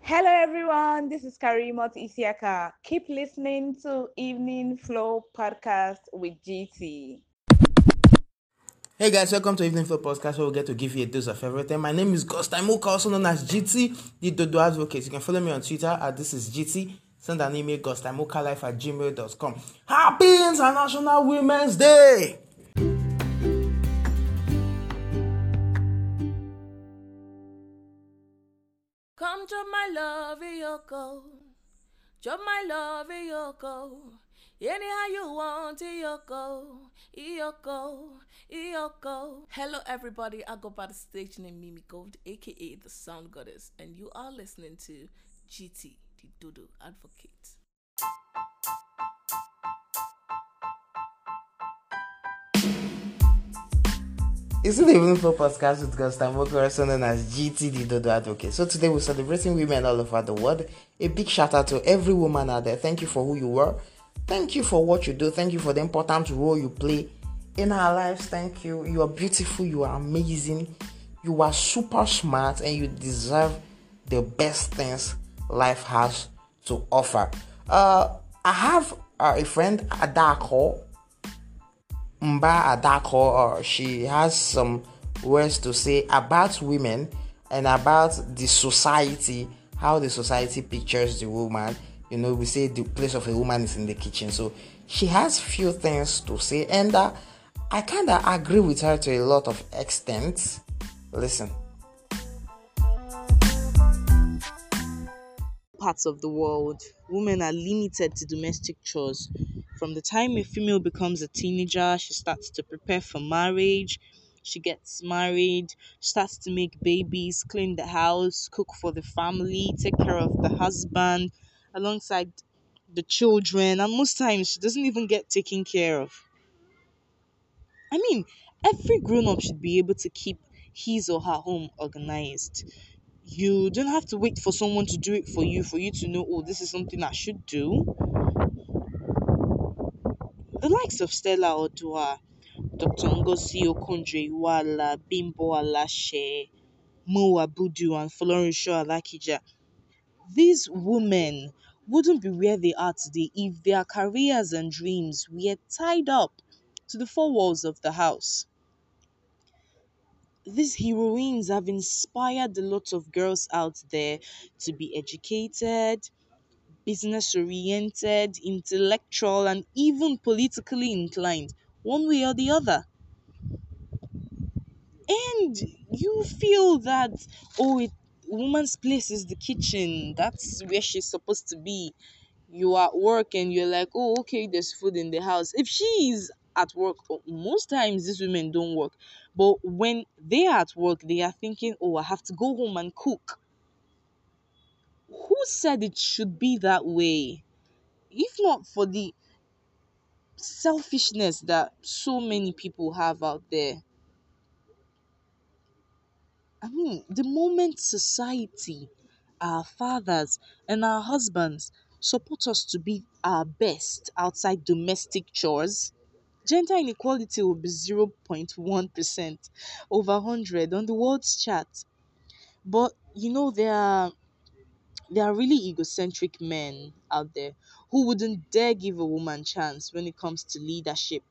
Hello, everyone. This is Karimot Isiaka. Keep listening to Evening Flow podcast with GT. Hey guys, welcome to Evening Flow Podcast where we get to give you a dose of everything. My name is Gostaimoka, also known as GT, the Dodo Advocate. You can follow me on Twitter at this is GT. Send an email, gostamokalife at gmail.com. Happy International Women's Day! Drop my love in. Drop my love in. Anyhow you want in your coat. Hello everybody, I go by the stage name Mimi Gold, aka the Sound Goddess, and you are listening to GT, the Dodo Advocate. It's the Evening Flow Podcast with Gostaimoka, also known as GT, the Dodo Advocate. So today we're celebrating women all over the world. A big shout out to every woman out there. Thank you for who you were. Thank you for what you do. Thank you for the important role you play in our lives. Thank you. You are beautiful. You are amazing. You are super smart and you deserve the best things life has to offer. Uh, I have uh, a friend, Adaku. Mbah Adaku. She has some words to say about women and about the society, how the society pictures the woman. You know, we say the place of a woman is in the kitchen. So she has few things to say, and uh, I kind of agree with her to a lot of extent. Listen. parts of the world, women are limited to domestic chores. From the time a female becomes a teenager, she starts to prepare for marriage, she gets married, starts to make babies, clean the house, cook for the family, take care of the husband, alongside the children, and most times she doesn't even get taken care of. I mean, every grown up should be able to keep his or her home organized. You don't have to wait for someone to do it for you for you to know oh this is something i should do the likes of stella oduah dr ngozi okonjo-iweala bimbo alashe mo abudu and folorunsho alakija these women wouldn't be where they are today if their careers and dreams were tied up to the four walls of the house. These heroines have inspired a lot of girls out there to be educated, business oriented, intellectual, and even politically inclined, one way or the other. And you feel that, oh, it, woman's place is the kitchen, that's where she's supposed to be. You are at work and you're like, oh, okay, there's food in the house. If she's at work, oh, most times these women don't work. But when they are at work, they are thinking, oh, I have to go home and cook. Said it should be that way? If not for the selfishness that so many people have out there. I mean, the moment society, our fathers, and our husbands support us to be our best outside domestic chores, gender inequality will be 0.1% over 100 on the world's chart. But you know, there are there are really egocentric men out there who wouldn't dare give a woman chance when it comes to leadership.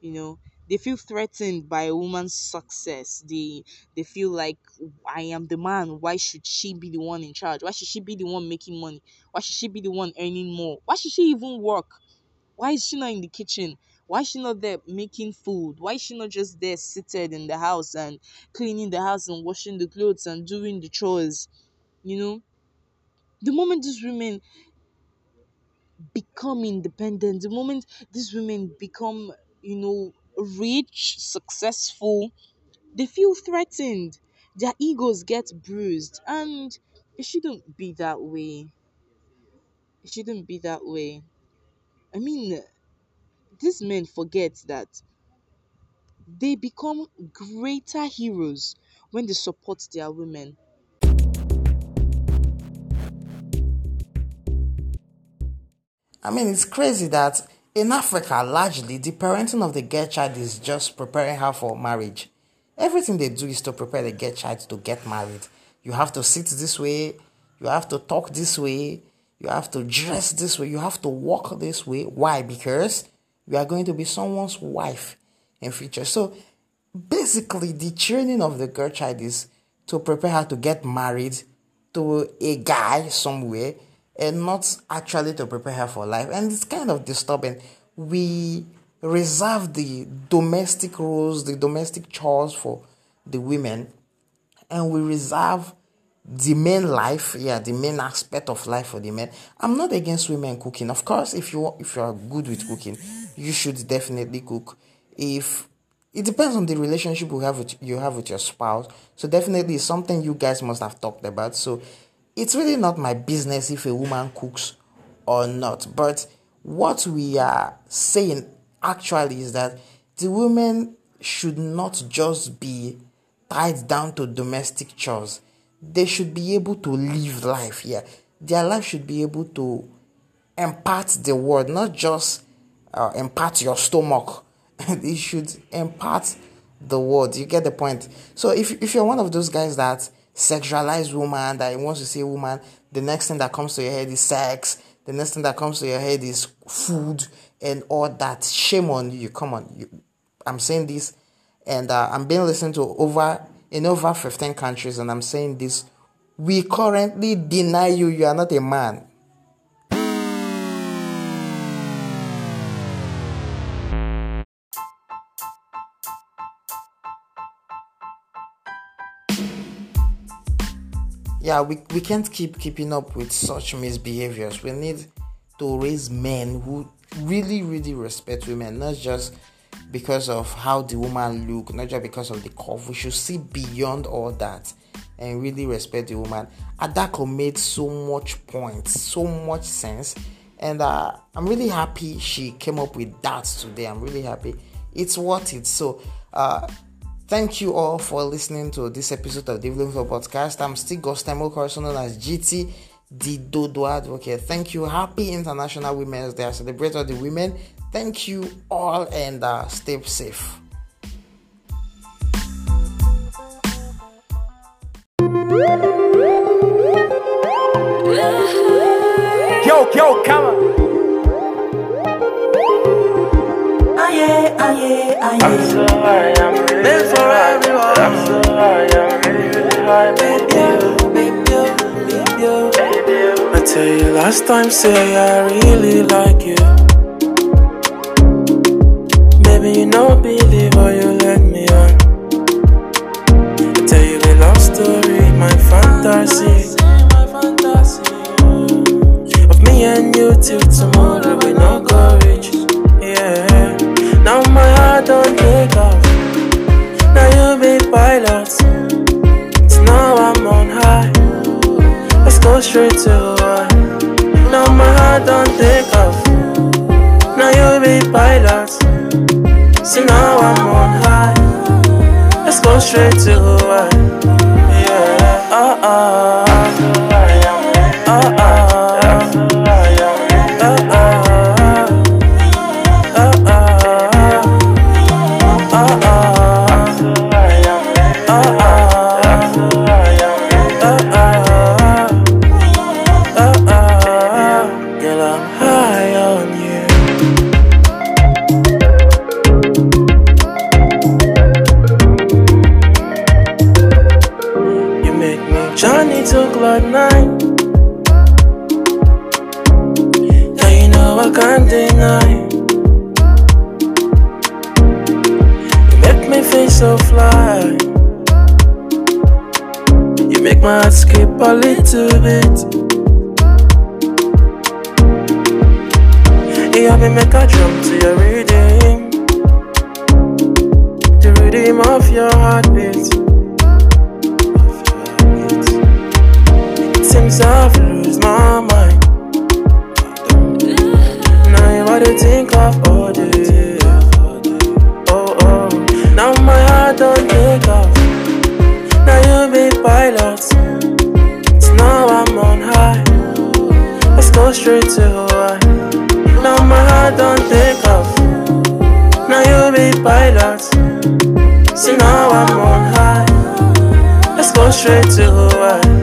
You know, they feel threatened by a woman's success. They they feel like I am the man. Why should she be the one in charge? Why should she be the one making money? Why should she be the one earning more? Why should she even work? Why is she not in the kitchen? Why is she not there making food? Why is she not just there seated in the house and cleaning the house and washing the clothes and doing the chores? You know, the moment these women become independent, the moment these women become, you know, rich, successful, they feel threatened. Their egos get bruised, and it shouldn't be that way. It shouldn't be that way. I mean, these men forget that they become greater heroes when they support their women. I mean, it's crazy that in Africa, largely, the parenting of the girl child is just preparing her for marriage. everything they do is to prepare the girl child to get married. You have to sit this way, you have to talk this way, you have to dress this way, you have to walk this way. Why? Because you are going to be someone's wife in future. So basically the training of the girl child is to prepare her to get married to a guy somewhere and not actually to prepare her for life. And it's kind of disturbing. We reserve the domestic roles, the domestic chores for the women, and we reserve the main life, yeah, the main aspect of life for the men. I'm not against women cooking. Of course, if you if you are good with cooking, you should definitely cook. If it depends on the relationship you have with you have with your spouse. So definitely something you guys must have talked about. So it's really not my business if a woman cooks or not. But what we are saying actually is that the women should not just be tied down to domestic chores. They should be able to live life here. Their life should be able to impart the word, not just uh, impart your stomach it should impart the word. You get the point. So if if you're one of those guys that sexualize woman, that wants to say woman, the next thing that comes to your head is sex. The next thing that comes to your head is food and all that. Shame on you. Come on. You, I'm saying this, and uh, I'm being listened to over in over 15 countries, and I'm saying this. We currently deny you. You are not a man. Yeah, we, we can't keep keeping up with such misbehaviors. We need to raise men who really, really respect women, not just because of how the woman look, not just because of the curve. We should see beyond all that and really respect the woman. Adaku made so much points, so much sense, and uh, I'm really happy she came up with that today. I'm really happy. It's worth it. So, uh, Thank you all for listening to this episode of the Evening Flow Podcast. I'm still Gostemo, also known as GT, the Dodo Advocate. Thank you. Happy International Women's Day. I celebrate all the women. Thank you all and uh, stay safe. Yo, yo, come on. I'm so high, I'm really, really for everyone. I'm so high, I'm really, really high. Oh, oh, oh. I tell you last time, say I really like you. Baby, you know, believe be pilot. So now I'm on high. Let's go straight to high. Now my heart don't take off. Now you be pilot. So now I'm on high. Let's go straight to high. Yeah. Uh uh. Heart skip a little bit. Have me make a drum to your rhythm. The rhythm of your heartbeat. Seems I've lost my mind. Now you what to think of all day. straight to Hawaii. Now my heart don't take off. Now you be pilot. See now I'm on high. Let's go straight to Hawaii.